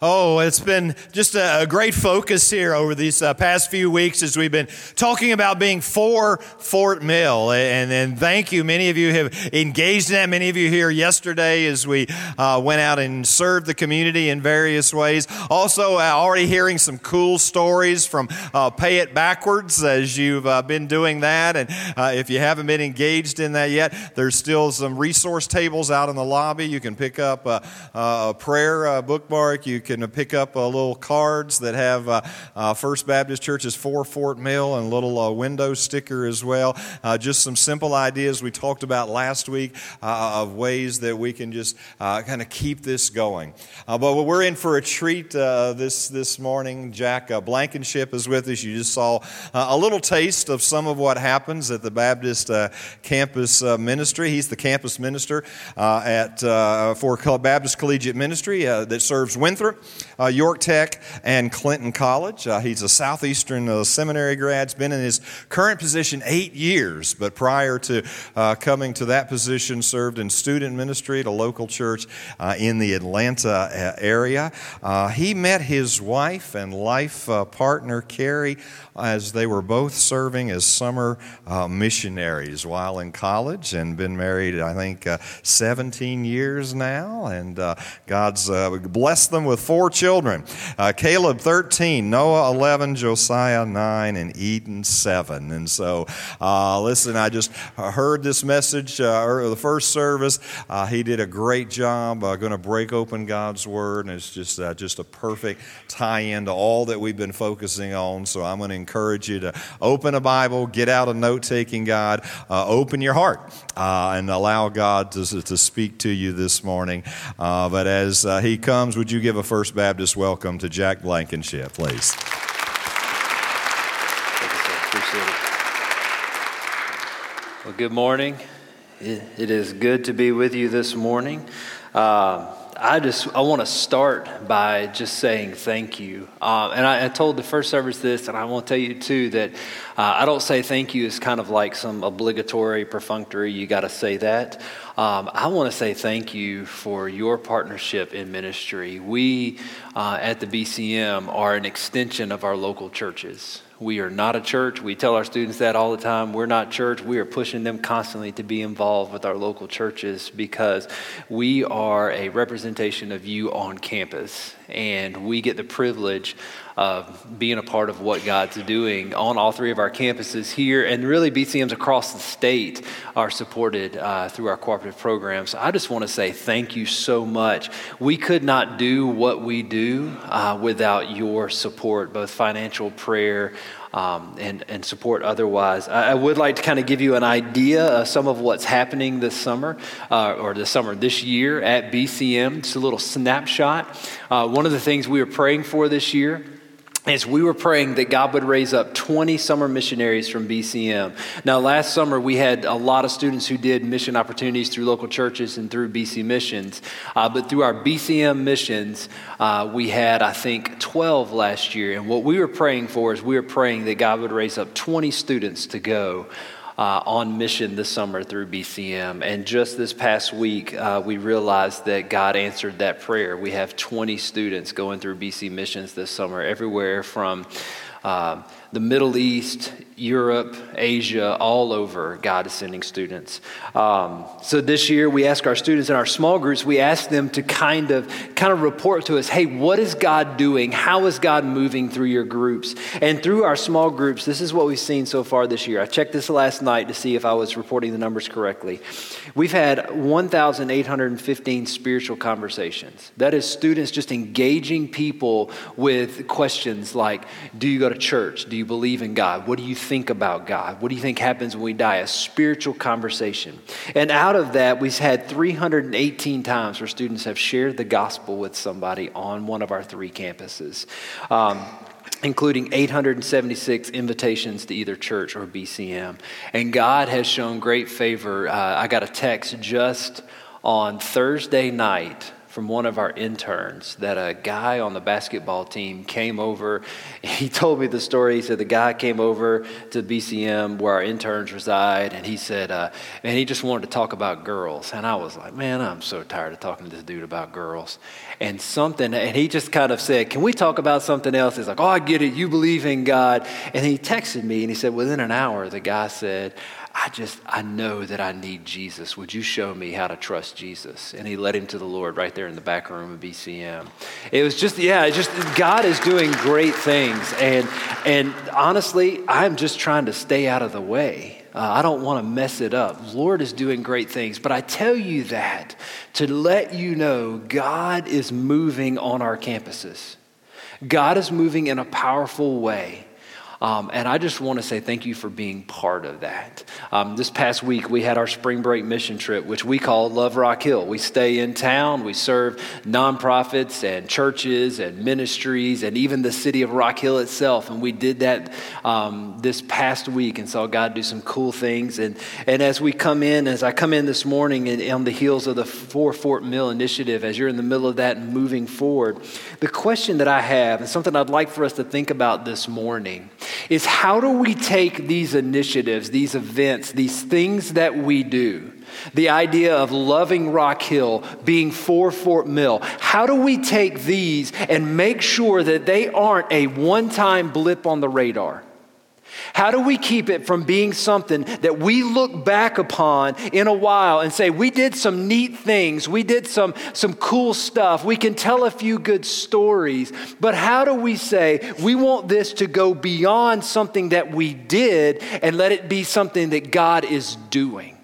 Oh, it's been just a, great focus here over these uh, past few weeks as we've been talking about being for Fort Mill. And, and thank you. Many of you have engaged in that. Many of you here yesterday as we uh, went out and served the community in various ways. Also, uh, already hearing some cool stories from uh, Pay It Backwards as you've uh, been doing that. And uh, if you haven't been engaged in that yet, there's still some resource tables out in the lobby. You can pick up a, a prayer bookmark. You can pick up uh, little cards that have uh, uh, First Baptist Church's for Fort Mill and a little uh, window sticker as well. Uh, just some simple ideas we talked about last week uh, of ways that we can just kind of keep this going. but we're in for a treat this, this morning. Jack Blankenship is with us. You just saw a little taste of some of what happens at the Baptist campus ministry. He's the campus minister at for Baptist Collegiate Ministry that serves Winthrop uh, York Tech, and Clinton College. Uh, he's a Southeastern uh, seminary grad. He's been in his current position eight years, but prior to uh, coming to that position, served in student ministry at a local church uh, in the Atlanta uh, area. he met his wife and life partner, Carrie, as they were both serving as summer missionaries while in college and been married, I think, 17 years now. And God's blessed them with four children uh, Caleb 13, Noah 11, Josiah 9, and Eden 7. And so, uh, listen, I just heard this message uh, the first service. Uh, he did a great job uh, going to break open God's Word, and it's just, uh, just a perfect tie in to all that we've been focusing on. So, I'm going to encourage you to open a Bible, get out a note taking God, open your heart, and allow God to, to speak to you this morning. but as he comes, would you give a First Baptist welcome to Jack Blankenship, please. Well, good morning. It is good to be with you this morning. Uh, I just I want to start by just saying thank you. Uh, and I, I, told the first service this, and I want to tell you too that uh, I don't say thank you as kind of like some obligatory, perfunctory. You got to say that. Um, I want to say thank you for your partnership in ministry. We uh, at the BCM are an extension of our local churches. We are not a church. We tell our students that all the time. We're not church. We are pushing them constantly to be involved with our local churches because we are a representation of you on campus. And we get the privilege of being a part of what God's doing on all three of our campuses here. And really, BCMs across the state are supported uh, through our cooperative programs. I just want to say thank you so much. We could not do what we do uh, without your support, both financial prayer, um, and, and support otherwise. I, I, would like to kind of give you an idea of some of what's happening this summer, uh, or this summer, this year at BCM. Just a little snapshot. Uh, one of the things we are praying for this year as we were praying that God would raise up 20 summer missionaries from BCM. Now, last summer, we had a lot of students who did mission opportunities through local churches and through BC Missions. Uh, but through our BCM missions, uh, we had, I think, 12 last year. And what we were praying for is we were praying that God would raise up 20 students to go uh, on mission this summer through BCM. And just this past week, uh, we realized that God answered that prayer. We have 20 students going through BC missions this summer, everywhere from uh, the Middle East, Europe, Asia, all over, God is sending students. Um, so this year, we ask our students in our small groups, we ask them to kind of, kind of report to us, hey, what is God doing? How is God moving through your groups? And through our small groups, this is what we've seen so far this year. I checked this last night to see if I was reporting the numbers correctly. We've had 1,815 spiritual conversations. That is students just engaging people with questions like, do you go to church? Do you believe in God? What do you think about God? What do you think happens when we die? A spiritual conversation. And out of that, we've had 318 times where students have shared the gospel with somebody on one of our three campuses. Um, including 876 invitations to either church or BCM. And God has shown great favor. Uh, I got a text just on Thursday night from one of our interns that a guy on the basketball team came over. He told me the story. He said the guy came over to BCM where our interns reside, and he said, uh, and he just wanted to talk about girls. And I was like, man, I'm so tired of talking to this dude about girls. And something, and he just kind of said, can we talk about something else? He's like, oh, I get it. You believe in God. And he texted me, and he said, within an hour, the guy said, I just, I know that I need Jesus. Would you show me how to trust Jesus? And he led him to the Lord right there in the back room of BCM. It was just, yeah, just, God is doing great things. And, and honestly, I'm just trying to stay out of the way. Uh, I don't want to mess it up. Lord is doing great things. But I tell you that to let you know God is moving on our campuses. God is moving in a powerful way. Um, and I just want to say thank you for being part of that. Um, this past week, we had our spring break mission trip, which we call Love Rock Hill. We stay in town, we serve nonprofits and churches and ministries and even the city of Rock Hill itself. And we did that um, this past week and saw God do some cool things. And, and as we come in, as I come in this morning and on the heels of the For Fort Mill initiative, as you're in the middle of that and moving forward, the question that I have and something I'd like for us to think about this morning is how do we take these initiatives, these events, these things that we do, the idea of loving Rock Hill, being for Fort Mill, how do we take these and make sure that they aren't a one time blip on the radar? How do we keep it from being something that we look back upon in a while and say, we did some neat things, we did some, some cool stuff, we can tell a few good stories, but how do we say, we want this to go beyond something that we did and let it be something that God is doing?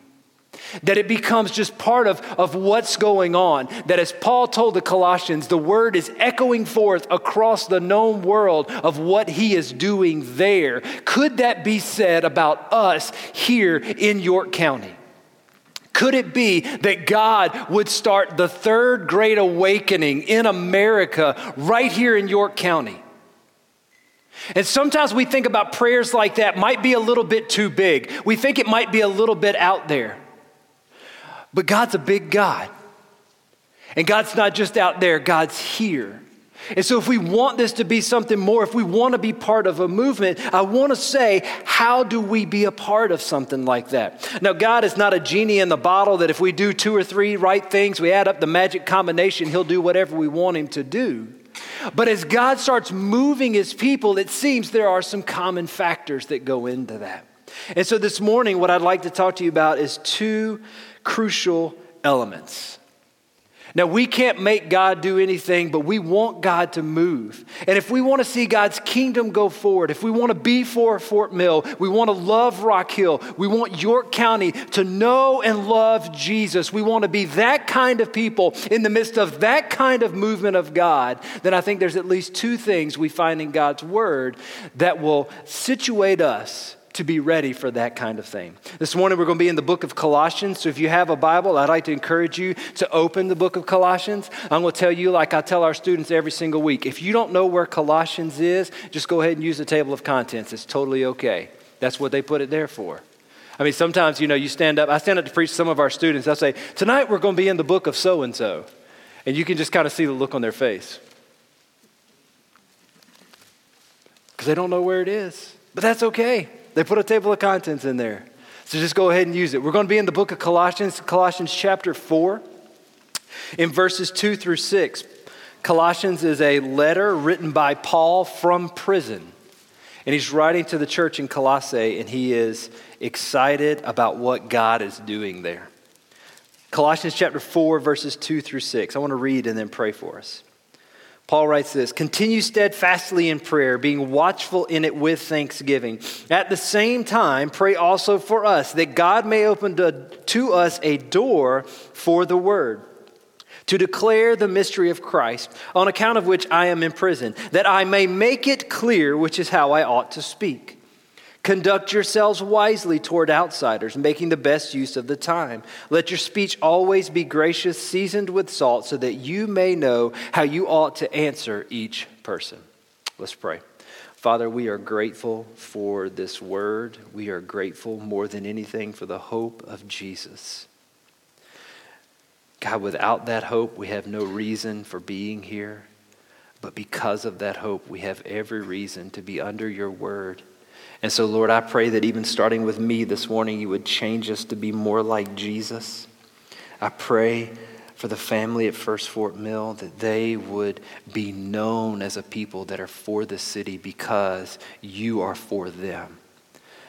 That it becomes just part of, of what's going on. That as Paul told the Colossians, the word is echoing forth across the known world of what he is doing there. Could that be said about us here in York County? Could it be that God would start the third great awakening in America right here in York County? And sometimes we think about prayers like that might be a little bit too big. We think it might be a little bit out there. But God's a big God. And God's not just out there, God's here. And so, if we want this to be something more, if we want to be part of a movement, I want to say, how do we be a part of something like that? Now, God is not a genie in the bottle that if we do two or three right things, we add up the magic combination, He'll do whatever we want Him to do. But as God starts moving His people, it seems there are some common factors that go into that. And so, this morning, what I'd like to talk to you about is two crucial elements. Now, we can't make God do anything, but we want God to move. And if we want to see God's kingdom go forward, if we want to be for Fort Mill, we want to love Rock Hill, we want York County to know and love Jesus, we want to be that kind of people in the midst of that kind of movement of God, then I think there's at least two things we find in God's Word that will situate us to be ready for that kind of thing. This morning we're going to be in the book of Colossians. So if you have a Bible, I'd like to encourage you to open the book of Colossians. I'm going to tell you, like I tell our students every single week, if you don't know where Colossians is, just go ahead and use the table of contents. It's totally okay. That's what they put it there for. I mean, sometimes, you know, you stand up, I stand up to preach to some of our students. I'll say, Tonight we're going to be in the book of so and so. And you can just kind of see the look on their face. Because they don't know where it is. But that's okay. They put a table of contents in there. So just go ahead and use it. We're going to be in the book of Colossians, Colossians chapter 4, in verses 2 through 6. Colossians is a letter written by Paul from prison. And he's writing to the church in Colossae, and he is excited about what God is doing there. Colossians chapter 4, verses 2 through 6. I want to read and then pray for us. Paul writes this Continue steadfastly in prayer, being watchful in it with thanksgiving. At the same time, pray also for us, that God may open to, to us a door for the word, to declare the mystery of Christ, on account of which I am in prison, that I may make it clear which is how I ought to speak. Conduct yourselves wisely toward outsiders, making the best use of the time. Let your speech always be gracious, seasoned with salt, so that you may know how you ought to answer each person. Let's pray. Father, we are grateful for this word. We are grateful more than anything for the hope of Jesus. God, without that hope, we have no reason for being here. But because of that hope, we have every reason to be under your word. And so, Lord, I pray that even starting with me this morning, you would change us to be more like Jesus. I pray for the family at First Fort Mill that they would be known as a people that are for the city because you are for them.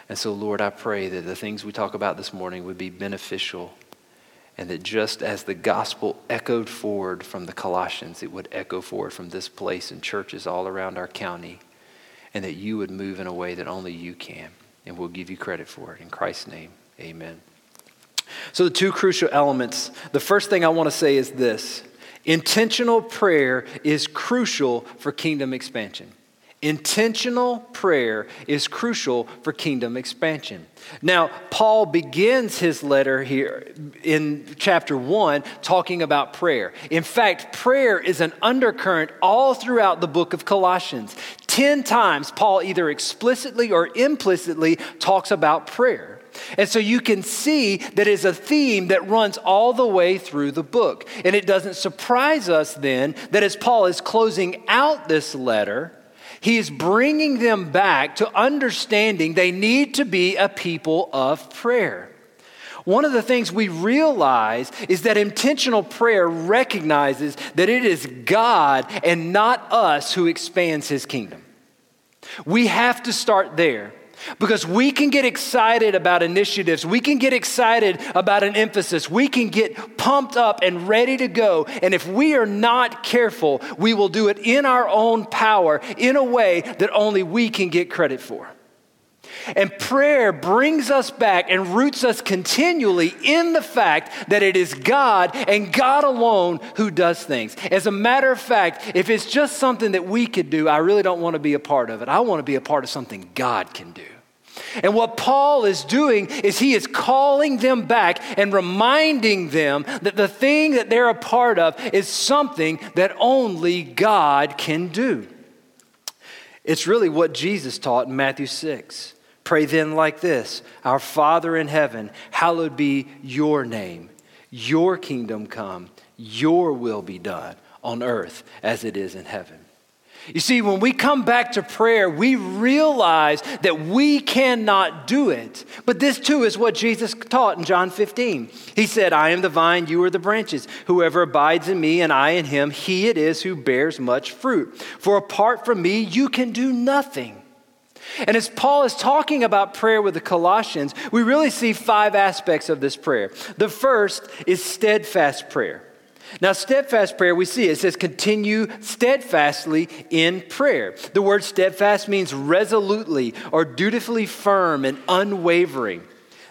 And so, Lord, I pray that the things we talk about this morning would be beneficial and that just as the gospel echoed forward from the Colossians, it would echo forward from this place and churches all around our county, and that you would move in a way that only you can. And we'll give you credit for it. In Christ's name, amen. So, the two crucial elements the first thing I want to say is this intentional prayer is crucial for kingdom expansion. Intentional prayer is crucial for kingdom expansion. Now, Paul begins his letter here in chapter 1 talking about prayer. In fact, prayer is an undercurrent all throughout the book of Colossians. Ten times, Paul either explicitly or implicitly talks about prayer. And so you can see that is a theme that runs all the way through the book. And it doesn't surprise us then that as Paul is closing out this letter, he is bringing them back to understanding they need to be a people of prayer. One of the things we realize is that intentional prayer recognizes that it is God and not us who expands his kingdom. We have to start there. Because we can get excited about initiatives, we can get excited about an emphasis, we can get pumped up and ready to go. And if we are not careful, we will do it in our own power in a way that only we can get credit for. And prayer brings us back and roots us continually in the fact that it is God and God alone who does things. As a matter of fact, if it's just something that we could do, I really don't want to be a part of it. I want to be a part of something God can do. And what Paul is doing is he is calling them back and reminding them that the thing that they're a part of is something that only God can do. It's really what Jesus taught in Matthew 6. Pray then like this Our Father in heaven, hallowed be your name. Your kingdom come, your will be done on earth as it is in heaven. You see, when we come back to prayer, we realize that we cannot do it. But this too is what Jesus taught in John 15. He said, I am the vine, you are the branches. Whoever abides in me and I in him, he it is who bears much fruit. For apart from me, you can do nothing. And as Paul is talking about prayer with the Colossians, we really see five aspects of this prayer. The first is steadfast prayer. Now, steadfast prayer, we see it says continue steadfastly in prayer. The word steadfast means resolutely or dutifully firm and unwavering.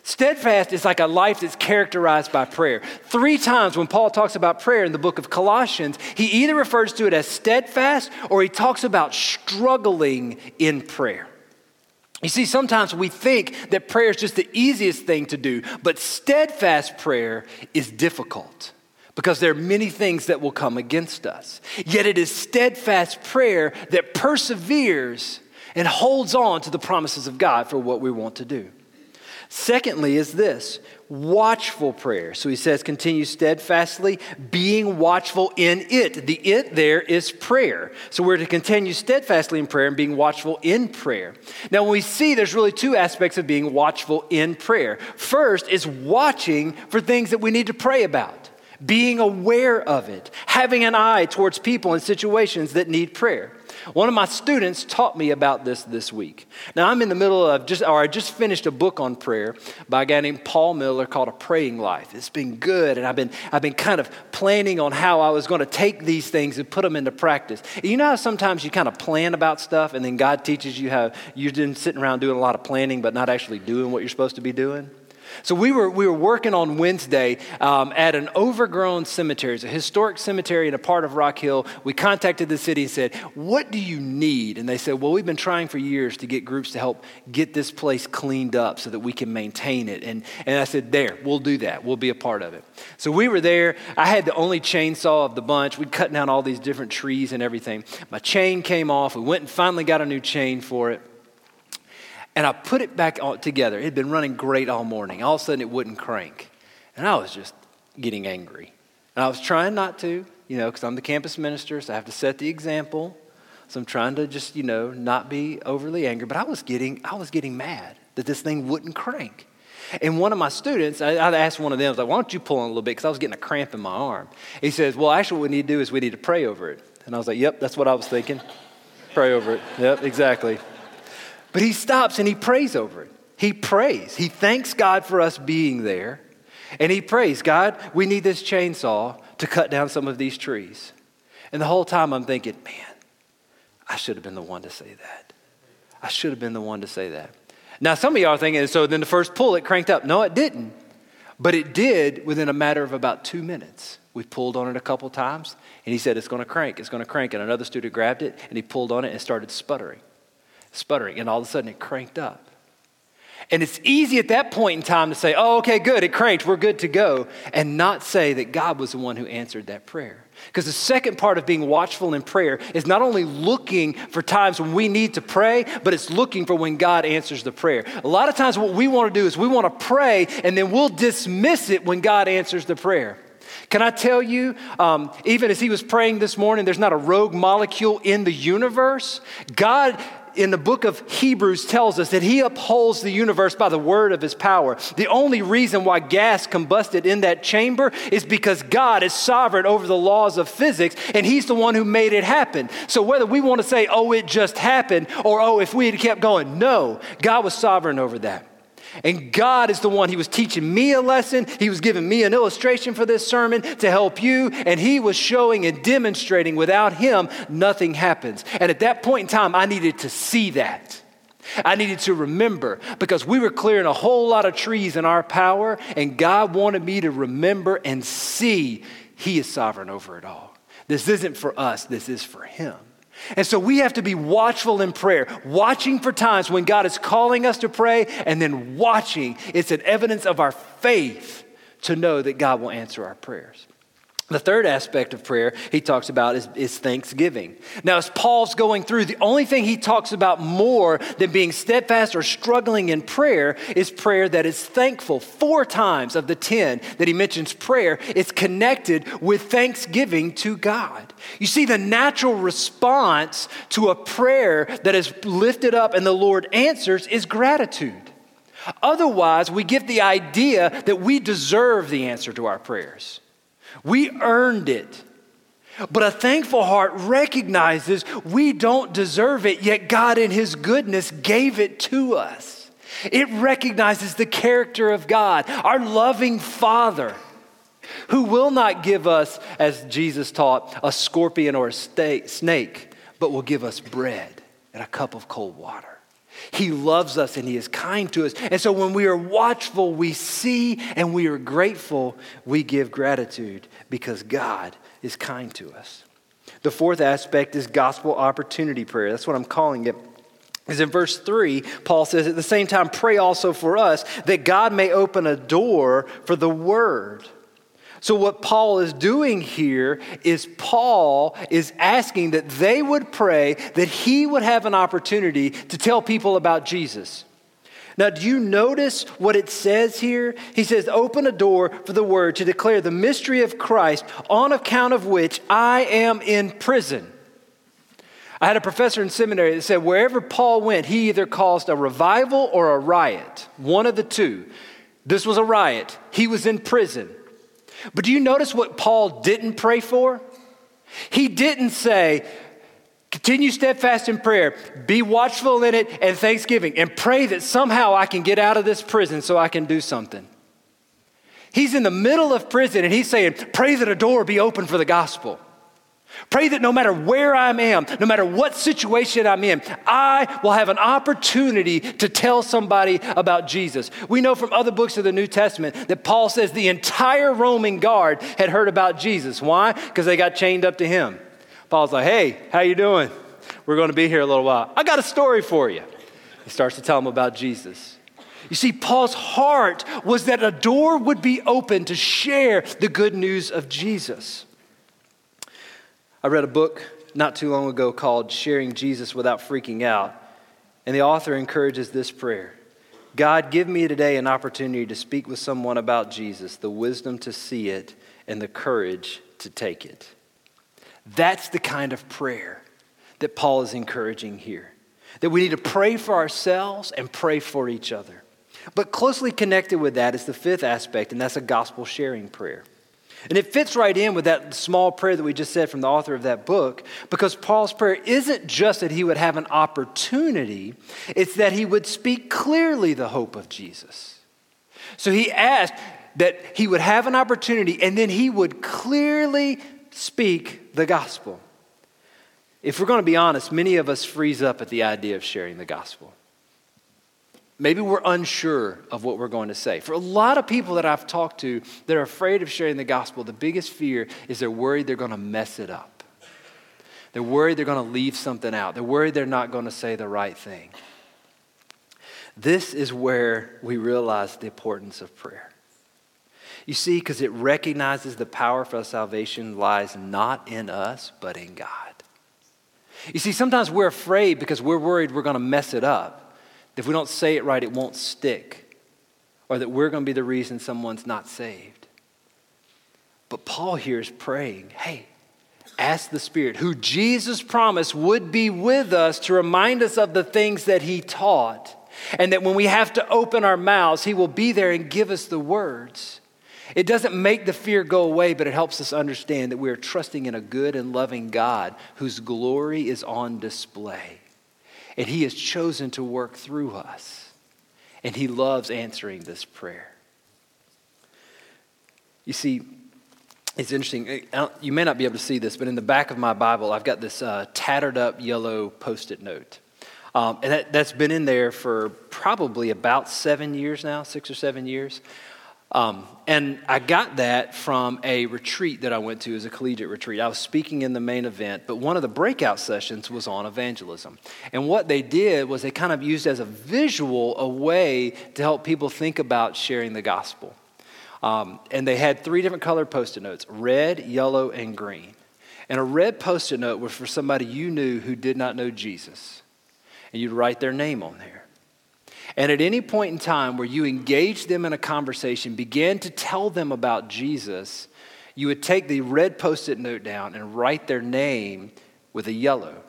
Steadfast is like a life that's characterized by prayer. Three times when Paul talks about prayer in the book of Colossians, he either refers to it as steadfast or he talks about struggling in prayer. You see, sometimes we think that prayer is just the easiest thing to do, but steadfast prayer is difficult because there are many things that will come against us. Yet it is steadfast prayer that perseveres and holds on to the promises of God for what we want to do. Secondly, is this watchful prayer. So he says, continue steadfastly, being watchful in it. The it there is prayer. So we're to continue steadfastly in prayer and being watchful in prayer. Now, when we see there's really two aspects of being watchful in prayer. First is watching for things that we need to pray about being aware of it, having an eye towards people and situations that need prayer. One of my students taught me about this this week. Now, I'm in the middle of just, or I just finished a book on prayer by a guy named Paul Miller called A Praying Life. It's been good, and I've been, I've been kind of planning on how I was going to take these things and put them into practice. You know how sometimes you kind of plan about stuff, and then God teaches you how you've been sitting around doing a lot of planning, but not actually doing what you're supposed to be doing? So we were, we were working on Wednesday um, at an overgrown cemetery. It's a historic cemetery in a part of Rock Hill. We contacted the city and said, What do you need? And they said, Well, we've been trying for years to get groups to help get this place cleaned up so that we can maintain it. And, and I said, There, we'll do that. We'll be a part of it. So we were there. I had the only chainsaw of the bunch. We'd cut down all these different trees and everything. My chain came off. We went and finally got a new chain for it. And I put it back together. It had been running great all morning. All of a sudden, it wouldn't crank. And I was just getting angry. And I was trying not to, you know, because I'm the campus minister, so I have to set the example. So I'm trying to just, you know, not be overly angry. But I was getting, I was getting mad that this thing wouldn't crank. And one of my students, I, I asked one of them, I was like, why don't you pull on a little bit? Because I was getting a cramp in my arm. He says, well, actually, what we need to do is we need to pray over it. And I was like, yep, that's what I was thinking. pray over it. Yep, exactly. But he stops and he prays over it. He prays. He thanks God for us being there. And he prays, God, we need this chainsaw to cut down some of these trees. And the whole time I'm thinking, man, I should have been the one to say that. I should have been the one to say that. Now, some of y'all are thinking, so then the first pull, it cranked up. No, it didn't. But it did within a matter of about two minutes. We pulled on it a couple times, and he said, It's going to crank, it's going to crank. And another student grabbed it, and he pulled on it and started sputtering, sputtering. And all of a sudden, it cranked up. And it's easy at that point in time to say, oh, okay, good, it cranked, we're good to go, and not say that God was the one who answered that prayer. Because the second part of being watchful in prayer is not only looking for times when we need to pray, but it's looking for when God answers the prayer. A lot of times, what we want to do is we want to pray and then we'll dismiss it when God answers the prayer. Can I tell you, um, even as he was praying this morning, there's not a rogue molecule in the universe. God in the book of Hebrews tells us that he upholds the universe by the word of his power. The only reason why gas combusted in that chamber is because God is sovereign over the laws of physics and he's the one who made it happen. So whether we want to say, oh, it just happened, or oh, if we had kept going, no, God was sovereign over that. And God is the one, He was teaching me a lesson. He was giving me an illustration for this sermon to help you. And He was showing and demonstrating without Him, nothing happens. And at that point in time, I needed to see that. I needed to remember because we were clearing a whole lot of trees in our power, and God wanted me to remember and see He is sovereign over it all. This isn't for us, this is for Him. And so we have to be watchful in prayer, watching for times when God is calling us to pray, and then watching. It's an evidence of our faith to know that God will answer our prayers. The third aspect of prayer he talks about is, is, thanksgiving. Now, as Paul's going through, the only thing he talks about more than being steadfast or struggling in prayer is prayer that is thankful. Four times of the 10 that he mentions prayer, is connected with thanksgiving to God. You see, the natural response to a prayer that is lifted up and the Lord answers is gratitude. Otherwise, we get the idea that we deserve the answer to our prayers. We earned it. But a thankful heart recognizes we don't deserve it, yet God, in His goodness, gave it to us. It recognizes the character of God, our loving Father, who will not give us, as Jesus taught, a scorpion or a snake, but will give us bread and a cup of cold water. He loves us and He is kind to us. And so when we are watchful, we see and we are grateful, we give gratitude because God is kind to us. The fourth aspect is gospel opportunity prayer. That's what I'm calling it. Is in verse 3, Paul says, At the same time, pray also for us that God may open a door for the word so, what Paul is doing here is Paul is asking that they would pray that he would have an opportunity to tell people about Jesus. Now, do you notice what it says here? He says, Open a door for the word to declare the mystery of Christ, on account of which I am in prison. I had a professor in seminary that said, Wherever Paul went, he either caused a revival or a riot, one of the two. This was a riot. He was in prison. But do you notice what Paul didn't pray for? He didn't say, continue steadfast in prayer, be watchful in it, and thanksgiving, and pray that somehow I can get out of this prison so I can do something. He's in the middle of prison and he's saying, pray that a door be open for the gospel. Pray that no matter where I am, no matter what situation I'm in, I will have an opportunity to tell somebody about Jesus. We know from other books of the New Testament that Paul says the entire Roman guard had heard about Jesus. Why? Because they got chained up to him. Paul's like, "Hey, how you doing? We're going to be here a little while. I got a story for you." He starts to tell them about Jesus. You see, Paul's heart was that a door would be open to share the good news of Jesus. I read a book not too long ago called Sharing Jesus Without Freaking Out, and the author encourages this prayer God, give me today an opportunity to speak with someone about Jesus, the wisdom to see it, and the courage to take it. That's the kind of prayer that Paul is encouraging here. That we need to pray for ourselves and pray for each other. But closely connected with that is the fifth aspect, and that's a gospel sharing prayer. And it fits right in with that small prayer that we just said from the author of that book, because Paul's prayer isn't just that he would have an opportunity, it's that he would speak clearly the hope of Jesus. So he asked that he would have an opportunity and then he would clearly speak the gospel. If we're going to be honest, many of us freeze up at the idea of sharing the gospel. Maybe we're unsure of what we're going to say. For a lot of people that I've talked to that are afraid of sharing the gospel, the biggest fear is they're worried they're going to mess it up. They're worried they're going to leave something out. They're worried they're not going to say the right thing. This is where we realize the importance of prayer. You see, because it recognizes the power for salvation lies not in us, but in God. You see, sometimes we're afraid because we're worried we're going to mess it up. If we don't say it right, it won't stick, or that we're going to be the reason someone's not saved. But Paul here is praying hey, ask the Spirit, who Jesus promised would be with us to remind us of the things that he taught, and that when we have to open our mouths, he will be there and give us the words. It doesn't make the fear go away, but it helps us understand that we are trusting in a good and loving God whose glory is on display. And He has chosen to work through us. And He loves answering this prayer. You see, it's interesting. You may not be able to see this, but in the back of my Bible, I've got this uh, tattered up yellow post it note. Um, and that, has been in there for probably about seven years now, six or seven years. Um, and I got that from a retreat that I went to as a collegiate retreat. I was speaking in the main event, but one of the breakout sessions was on evangelism. And what they did was they kind of used as a visual a way to help people think about sharing the gospel. Um, and they had three different colored post it notes red, yellow, and green. And a red post it note was for somebody you knew who did not know Jesus. And you'd write their name on there. And at any point in time where you engage them in a conversation, begin to tell them about Jesus, you would take the red post it note down and write their name with a yellow.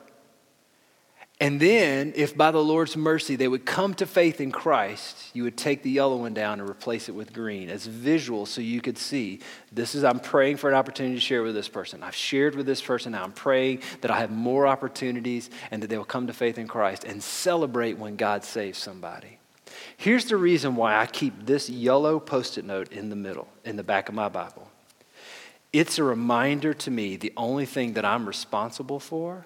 And then, if by the Lord's mercy they would come to faith in Christ, you would take the yellow one down and replace it with green as visual so you could see this is, I'm praying for an opportunity to share with this person. I've shared with this person. Now I'm praying that I have more opportunities and that they will come to faith in Christ and celebrate when God saves somebody. Here's the reason why I keep this yellow post it note in the middle, in the back of my Bible. It's a reminder to me the only thing that I'm responsible for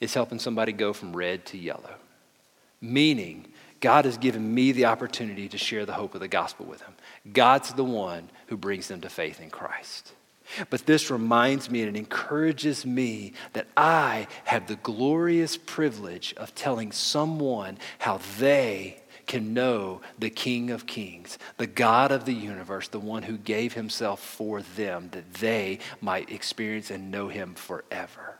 is helping somebody go from red to yellow. Meaning, God has given me the opportunity to share the hope of the gospel with them. God's the one who brings them to faith in Christ. But this reminds me and it encourages me that I have the glorious privilege of telling someone how they can know the King of Kings, the God of the universe, the one who gave himself for them that they might experience and know him forever.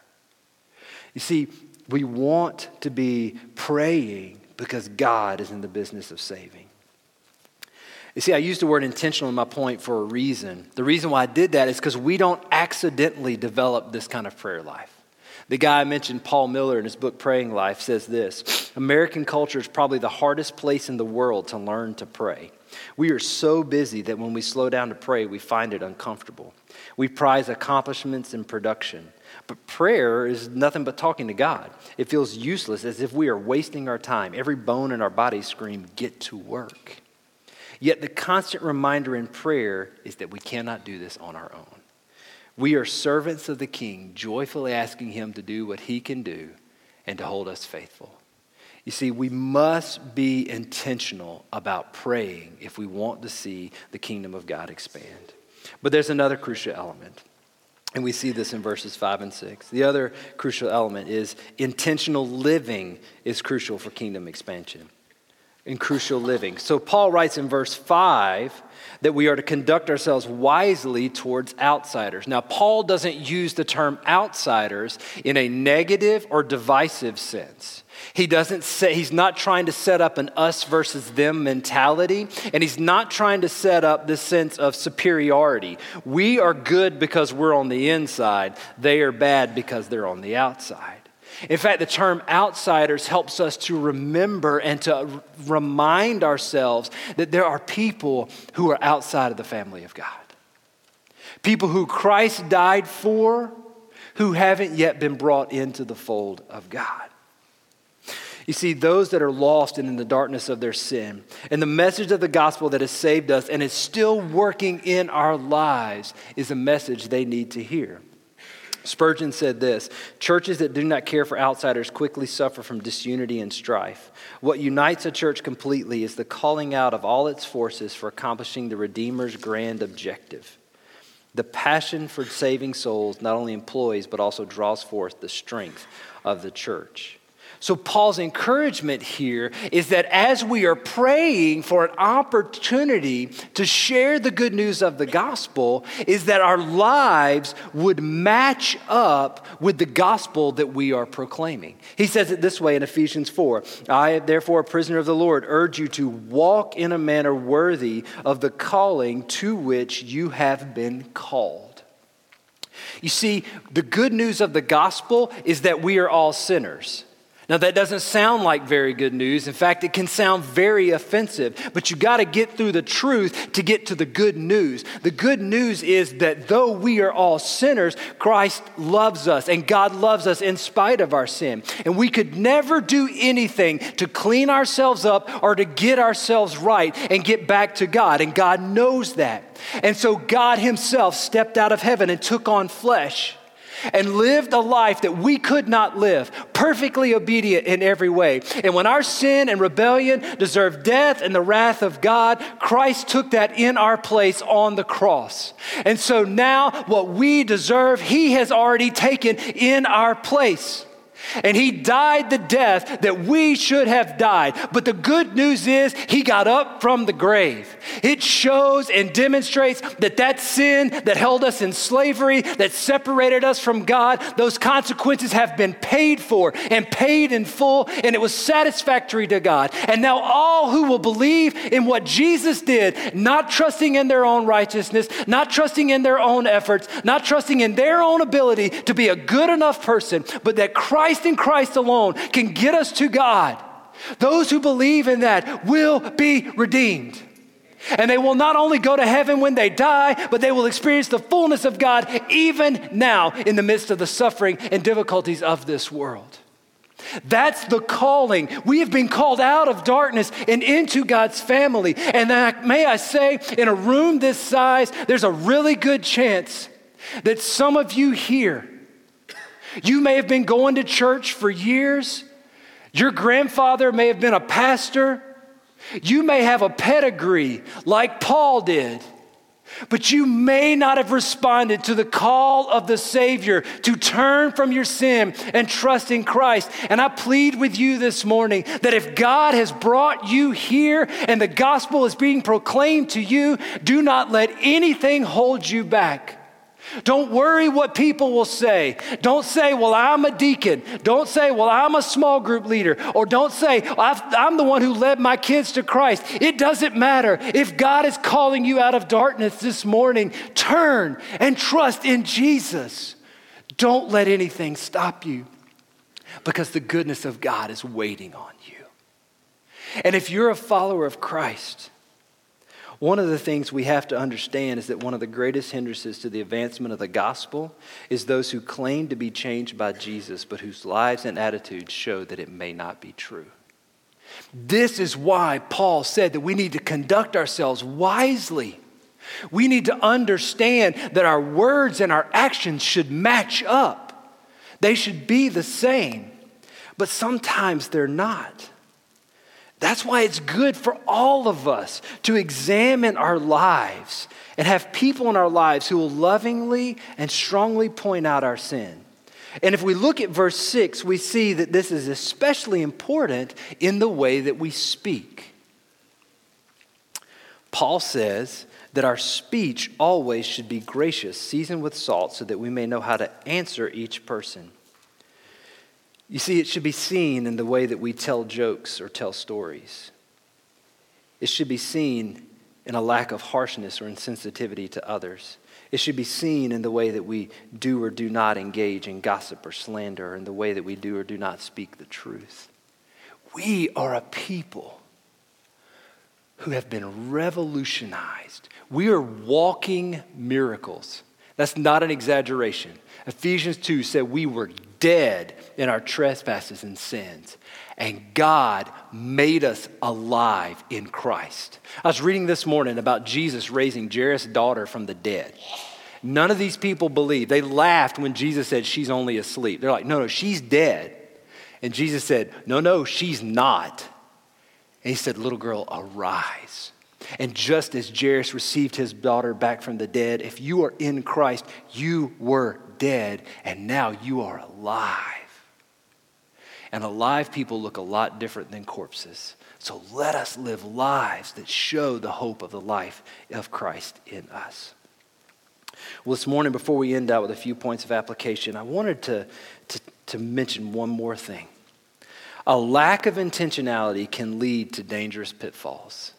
You see, we want to be praying because God is in the business of saving. You see, I used the word intentional in my point for a reason. The reason why I did that is because we don't accidentally develop this kind of prayer life. The guy I mentioned, Paul Miller, in his book Praying Life, says this American culture is probably the hardest place in the world to learn to pray. We are so busy that when we slow down to pray, we find it uncomfortable. We prize accomplishments and production. But prayer is nothing but talking to God. It feels useless, as if we are wasting our time. Every bone in our body screams, Get to work. Yet the constant reminder in prayer is that we cannot do this on our own. We are servants of the King, joyfully asking him to do what he can do and to hold us faithful. You see, we must be intentional about praying if we want to see the kingdom of God expand. But there's another crucial element. And we see this in verses 5 and 6. The other crucial element is intentional living is crucial for kingdom expansion. in crucial living. So Paul writes in verse 5 that we are to conduct ourselves wisely towards outsiders. Now, Paul doesn't use the term outsiders in a negative or divisive sense. He doesn't say, he's not trying to set up an us versus them mentality, and he's not trying to set up this sense of superiority. We are good because we're on the inside, they are bad because they're on the outside. In fact, the term outsiders helps us to remember and to remind ourselves that there are people who are outside of the family of God. People who Christ died for, who haven't yet been brought into the fold of God. You see, those that are lost and in the darkness of their sin, and the message of the gospel that has saved us and is still working in our lives is a message they need to hear. Spurgeon said this Churches that do not care for outsiders quickly suffer from disunity and strife. What unites a church completely is the calling out of all its forces for accomplishing the Redeemer's grand objective. The passion for saving souls not only employs, but also draws forth the strength of the church. So, Paul's encouragement here is that as we are praying for an opportunity to share the good news of the gospel, is that our lives would match up with the gospel that we are proclaiming. He says it this way in Ephesians 4 I, therefore, a prisoner of the Lord, urge you to walk in a manner worthy of the calling to which you have been called. You see, the good news of the gospel is that we are all sinners. Now, that doesn't sound like very good news. In fact, it can sound very offensive, but you got to get through the truth to get to the good news. The good news is that though we are all sinners, Christ loves us, and God loves us in spite of our sin. And we could never do anything to clean ourselves up or to get ourselves right and get back to God. And God knows that. And so, God Himself stepped out of heaven and took on flesh and lived a life that we could not live, perfectly obedient in every way. And when our sin and rebellion deserved death and the wrath of God, Christ took that in our place on the cross. And so now, what we deserve, He has already taken in our place. And he died the death that we should have died. But the good news is he got up from the grave. It shows and demonstrates that that sin that held us in slavery, that separated us from God, those consequences have been paid for and paid in full, and it was satisfactory to God. And now all who will believe in what Jesus did, not trusting in their own righteousness, not trusting in their own efforts, not trusting in their own ability to be a good enough person, but that Christ Christ and Christ alone can get us to God. Those who believe in that will be redeemed. And they will not only go to heaven when they die, but they will experience the fullness of God even now in the midst of the suffering and difficulties of this world. That's the calling. We have been called out of darkness and into God's family. And may I say, in a room this size, there's a really good chance that some of you here you may have been going to church for years. Your grandfather may have been a pastor. You may have a pedigree like Paul did. But you may not have responded to the call of the Savior to turn from your sin and trust in Christ. And I plead with you this morning that if God has brought you here and the gospel is being proclaimed to you, do not let anything hold you back. Don't worry what people will say. Don't say, well, I'm a deacon. Don't say, well, I'm a small group leader. Or don't say, I'm the one who led my kids to Christ. It doesn't matter. If God is calling you out of darkness this morning, turn and trust in Jesus. Don't let anything stop you because the goodness of God is waiting on you. And if you're a follower of Christ, one of the things we have to understand is that one of the greatest hindrances to the advancement of the gospel is those who claim to be changed by Jesus, but whose lives and attitudes show that it may not be true. This is why Paul said that we need to conduct ourselves wisely. We need to understand that our words and our actions should match up, they should be the same, but sometimes they're not. That's why it's good for all of us to examine our lives and have people in our lives who will lovingly and strongly point out our sin. And if we look at verse 6, we see that this is especially important in the way that we speak. Paul says that our speech always should be gracious, seasoned with salt, so that we may know how to answer each person. You see, it should be seen in the way that we tell jokes or tell stories. It should be seen in a lack of harshness or insensitivity to others. It should be seen in the way that we do or do not engage in gossip or slander, in the way that we do or do not speak the truth. We are a people who have been revolutionized. We are walking miracles. That's not an exaggeration. Ephesians 2 said we were dead in our trespasses and sins, and God made us alive in Christ. I was reading this morning about Jesus raising Jairus' daughter from the dead. None of these people believed. They laughed when Jesus said she's only asleep. They're like, no, no, she's dead. And Jesus said, no, no, she's not. And he said, little girl, arise. And just as Jairus received his daughter back from the dead, if you are in Christ, you were dead, and now you are alive. And alive people look a lot different than corpses. So let us live lives that show the hope of the life of Christ in us. Well, this morning, before we end out with a few points of application, I wanted to, to, to mention one more thing. A lack of intentionality can lead to dangerous pitfalls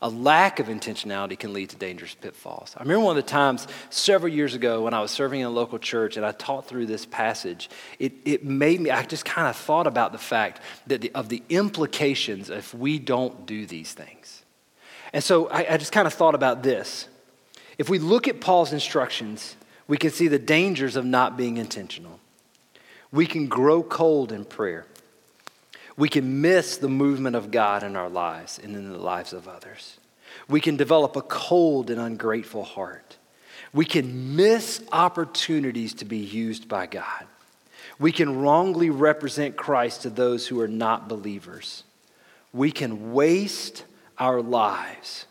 a lack of intentionality can lead to dangerous pitfalls. I remember one of the times several years ago when I was serving in a local church and I taught through this passage, it, it made me, I just kind of thought about the fact that the, of the implications if we don't do these things. And so I, I just kind of thought about this. If we look at Paul's instructions, we can see the dangers of not being intentional. We can grow cold in prayer we can miss the movement of God in our lives and in the lives of others. We can develop a cold and ungrateful heart. We can miss opportunities to be used by God. We can wrongly represent Christ to those who are not believers. We can waste our lives.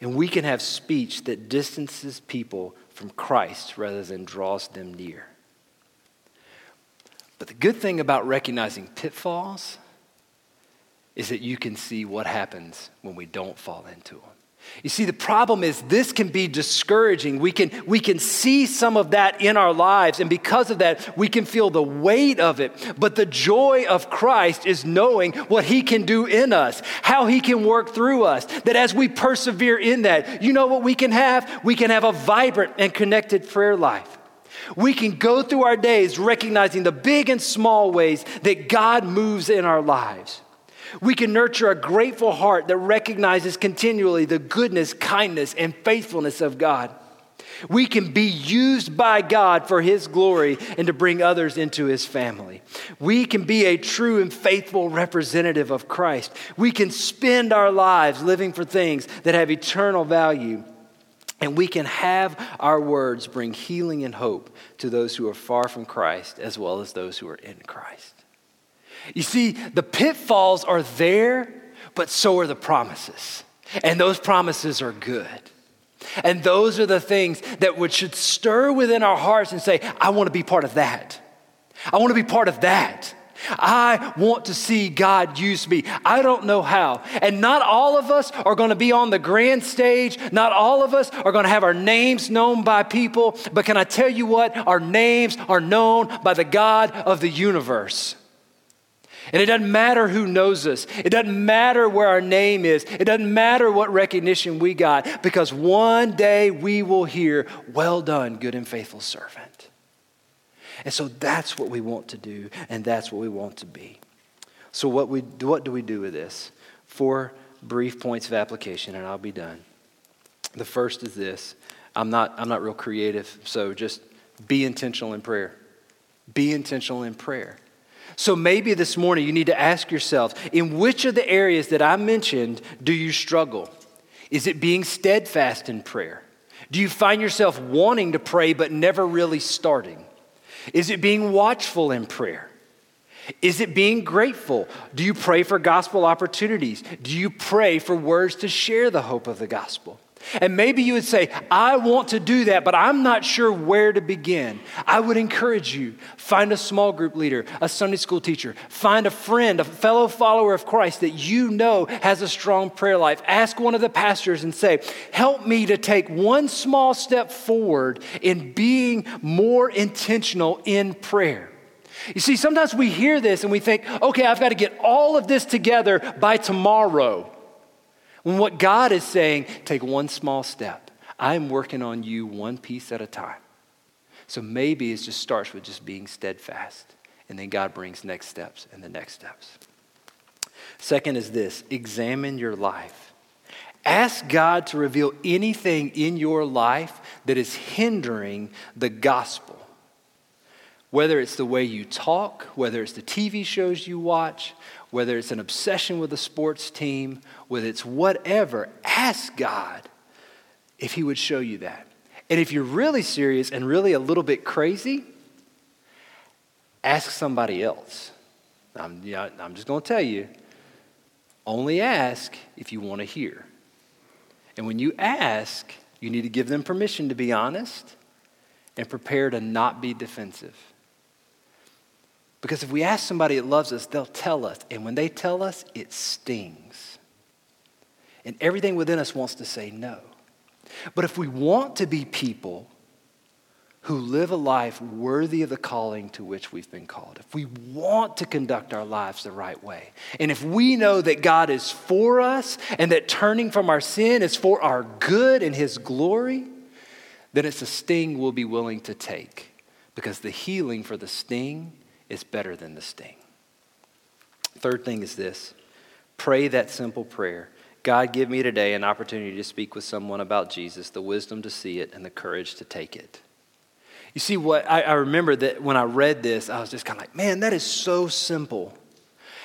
And we can have speech that distances people from Christ rather than draws them near. But the good thing about recognizing pitfalls is that you can see what happens when we don't fall into them. You see, the problem is this can be discouraging. We can, we can see some of that in our lives, and because of that, we can feel the weight of it. But the joy of Christ is knowing what He can do in us, how He can work through us. That as we persevere in that, you know what we can have? We can have a vibrant and connected prayer life. We can go through our days recognizing the big and small ways that God moves in our lives. We can nurture a grateful heart that recognizes continually the goodness, kindness, and faithfulness of God. We can be used by God for His glory and to bring others into His family. We can be a true and faithful representative of Christ. We can spend our lives living for things that have eternal value and we can have our words bring healing and hope to those who are far from Christ as well as those who are in Christ. You see, the pitfalls are there, but so are the promises. And those promises are good. And those are the things that would, should stir within our hearts and say, I want to be part of that. I want to be part of that. I want to see God use me. I don't know how. And not all of us are going to be on the grand stage. Not all of us are going to have our names known by people. But can I tell you what? Our names are known by the God of the universe. And it doesn't matter who knows us. It doesn't matter where our name is. It doesn't matter what recognition we got because one day we will hear, Well done, good and faithful servant. And so that's what we want to do, and that's what we want to be. So, what, we, what do we do with this? Four brief points of application, and I'll be done. The first is this I'm not, I'm not real creative, so just be intentional in prayer. Be intentional in prayer. So maybe this morning you need to ask yourself in which of the areas that I mentioned do you struggle? Is it being steadfast in prayer? Do you find yourself wanting to pray but never really starting? Is it being watchful in prayer? Is it being grateful? Do you pray for gospel opportunities? Do you pray for words to share the hope of the gospel? And maybe you would say, I want to do that, but I'm not sure where to begin. I would encourage you find a small group leader, a Sunday school teacher, find a friend, a fellow follower of Christ that you know has a strong prayer life. Ask one of the pastors and say, Help me to take one small step forward in being more intentional in prayer. You see, sometimes we hear this and we think, okay, I've got to get all of this together by tomorrow. When what God is saying, take one small step. I'm working on you one piece at a time. So maybe it just starts with just being steadfast, and then God brings next steps and the next steps. Second is this examine your life. Ask God to reveal anything in your life that is hindering the gospel. Whether it's the way you talk, whether it's the TV shows you watch, whether it's an obsession with a sports team, whether it's whatever, ask God if He would show you that. And if you're really serious and really a little bit crazy, ask somebody else. I'm, yeah, I'm just going to tell you only ask if you want to hear. And when you ask, you need to give them permission to be honest and prepare to not be defensive. Because if we ask somebody that loves us, they'll tell us. And when they tell us, it stings. And everything within us wants to say no. But if we want to be people who live a life worthy of the calling to which we've been called, if we want to conduct our lives the right way, and if we know that God is for us and that turning from our sin is for our good and His glory, then it's a sting we'll be willing to take because the healing for the sting is better than the sting. Third thing is this pray that simple prayer God, give me today an opportunity to speak with someone about Jesus, the wisdom to see it, and the courage to take it. You see, what I, I remember that when I read this, I was just kind of like, man, that is so simple.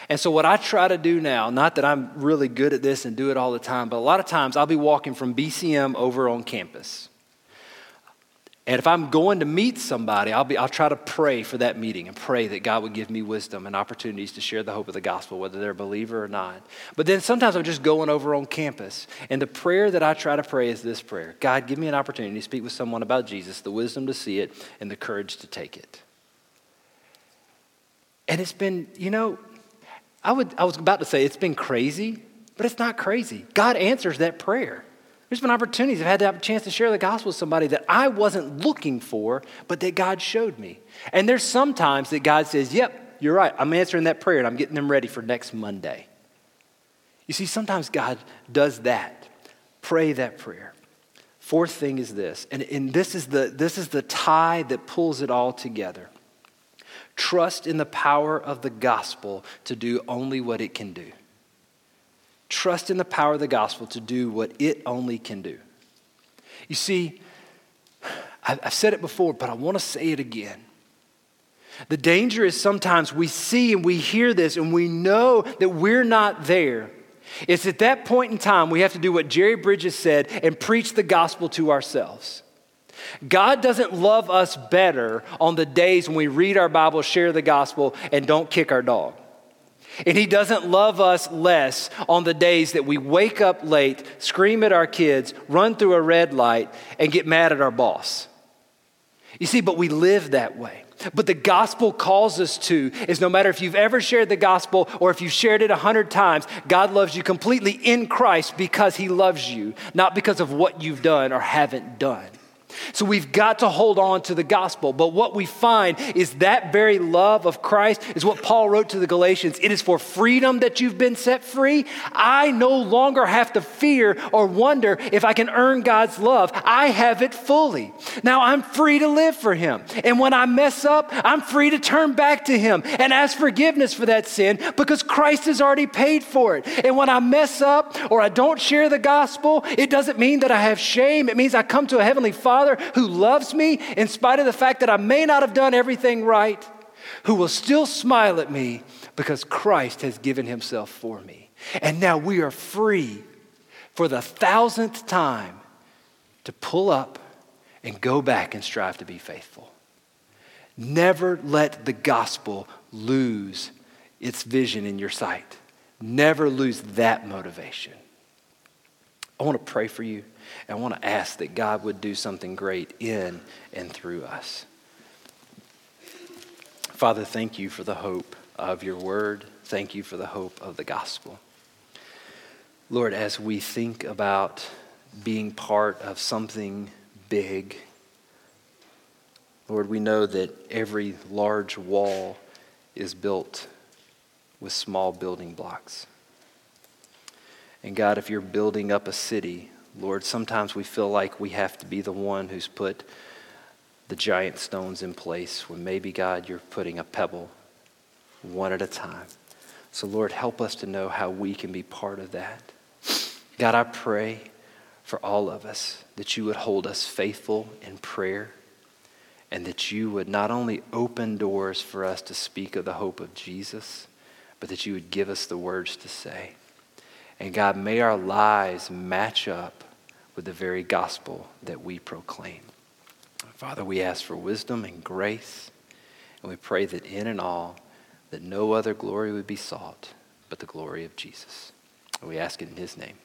And so, what I try to do now, not that I'm really good at this and do it all the time, but a lot of times I'll be walking from BCM over on campus. And if I'm going to meet somebody, I'll, be, I'll try to pray for that meeting and pray that God would give me wisdom and opportunities to share the hope of the gospel, whether they're a believer or not. But then sometimes I'm just going over on campus. And the prayer that I try to pray is this prayer God, give me an opportunity to speak with someone about Jesus, the wisdom to see it, and the courage to take it. And it's been, you know, I, would, I was about to say it's been crazy, but it's not crazy. God answers that prayer. There's been opportunities I've had a chance to share the gospel with somebody that I wasn't looking for, but that God showed me. And there's sometimes that God says, Yep, you're right. I'm answering that prayer and I'm getting them ready for next Monday. You see, sometimes God does that. Pray that prayer. Fourth thing is this, and, and this, is the, this is the tie that pulls it all together. Trust in the power of the gospel to do only what it can do. Trust in the power of the gospel to do what it only can do. You see, I've said it before, but I want to say it again. The danger is sometimes we see and we hear this and we know that we're not there. It's at that point in time we have to do what Jerry Bridges said and preach the gospel to ourselves. God doesn't love us better on the days when we read our Bible, share the gospel, and don't kick our dog. And He doesn't love us less on the days that we wake up late, scream at our kids, run through a red light, and get mad at our boss. You see, but we live that way. But the gospel calls us to is no matter if you've ever shared the gospel or if you've shared it a hundred times, God loves you completely in Christ because He loves you, not because of what you've done or haven't done. So we've got to hold on to the gospel. But what we find is that very love of Christ is what Paul wrote to the Galatians. It is for freedom that you've been set free. I no longer have to fear or wonder if I can earn God's love. I have it fully. Now I'm free to live for Him. And when I mess up, I'm free to turn back to Him and ask forgiveness for that sin because Christ has already paid for it. And when I mess up or I don't share the gospel, it doesn't mean that I have shame. It means I come to a Heavenly Father Father who loves me in spite of the fact that I may not have done everything right, who will still smile at me because Christ has given himself for me. And now we are free for the thousandth time to pull up and go back and strive to be faithful. Never let the gospel lose its vision in your sight. Never lose that motivation. I want to pray for you. And I want to ask that God would do something great in and through us. Father, thank you for the hope of your word. Thank you for the hope of the gospel. Lord, as we think about being part of something big, Lord, we know that every large wall is built with small building blocks. And God, if you're building up a city, Lord, sometimes we feel like we have to be the one who's put the giant stones in place when maybe, God, you're putting a pebble one at a time. So, Lord, help us to know how we can be part of that. God, I pray for all of us that you would hold us faithful in prayer and that you would not only open doors for us to speak of the hope of Jesus, but that you would give us the words to say. And God, may our lives match up with the very gospel that we proclaim. Father, we ask for wisdom and grace, and we pray that in and all, that no other glory would be sought but the glory of Jesus. And we ask it in his name.